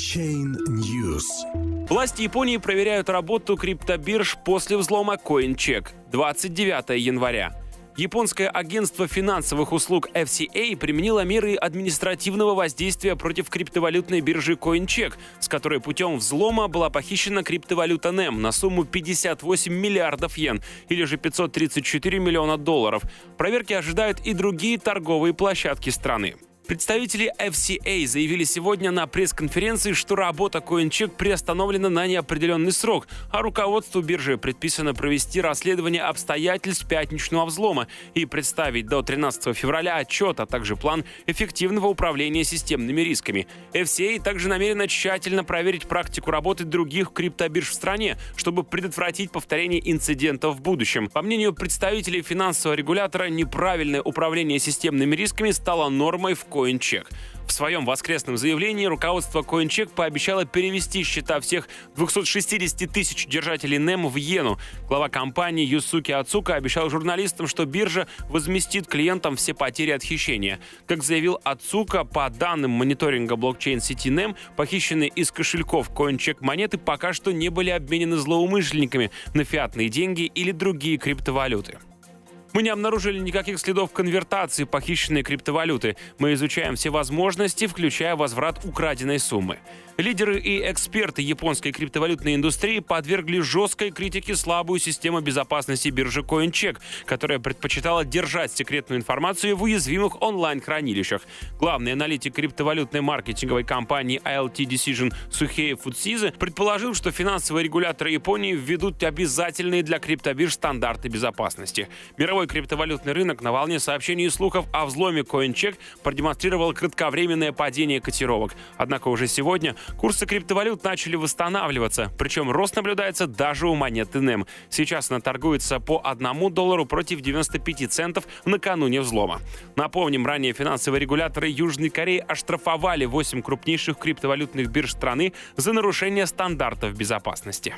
Блокчейн News. Власти Японии проверяют работу криптобирж после взлома CoinCheck 29 января. Японское агентство финансовых услуг FCA применило меры административного воздействия против криптовалютной биржи CoinCheck, с которой путем взлома была похищена криптовалюта NEM на сумму 58 миллиардов йен, или же 534 миллиона долларов. Проверки ожидают и другие торговые площадки страны. Представители FCA заявили сегодня на пресс-конференции, что работа CoinCheck приостановлена на неопределенный срок, а руководству биржи предписано провести расследование обстоятельств пятничного взлома и представить до 13 февраля отчет, а также план эффективного управления системными рисками. FCA также намерена тщательно проверить практику работы других криптобирж в стране, чтобы предотвратить повторение инцидентов в будущем. По мнению представителей финансового регулятора, неправильное управление системными рисками стало нормой в CoinCheck. В своем воскресном заявлении руководство CoinCheck пообещало перевести счета всех 260 тысяч держателей NEM в иену. Глава компании Юсуки Ацука обещал журналистам, что биржа возместит клиентам все потери от хищения. Как заявил Ацука, по данным мониторинга блокчейн-сети NEM, похищенные из кошельков CoinCheck монеты пока что не были обменены злоумышленниками на фиатные деньги или другие криптовалюты. Мы не обнаружили никаких следов конвертации похищенной криптовалюты. Мы изучаем все возможности, включая возврат украденной суммы. Лидеры и эксперты японской криптовалютной индустрии подвергли жесткой критике слабую систему безопасности биржи CoinCheck, которая предпочитала держать секретную информацию в уязвимых онлайн-хранилищах. Главный аналитик криптовалютной маркетинговой компании ILT Decision Сухея Фудсизы предположил, что финансовые регуляторы Японии введут обязательные для криптобирж стандарты безопасности. Мировой криптовалютный рынок на волне сообщений и слухов о взломе CoinCheck продемонстрировал кратковременное падение котировок. Однако уже сегодня Курсы криптовалют начали восстанавливаться, причем рост наблюдается даже у монеты NEM. Сейчас она торгуется по 1 доллару против 95 центов накануне взлома. Напомним, ранее финансовые регуляторы Южной Кореи оштрафовали 8 крупнейших криптовалютных бирж страны за нарушение стандартов безопасности.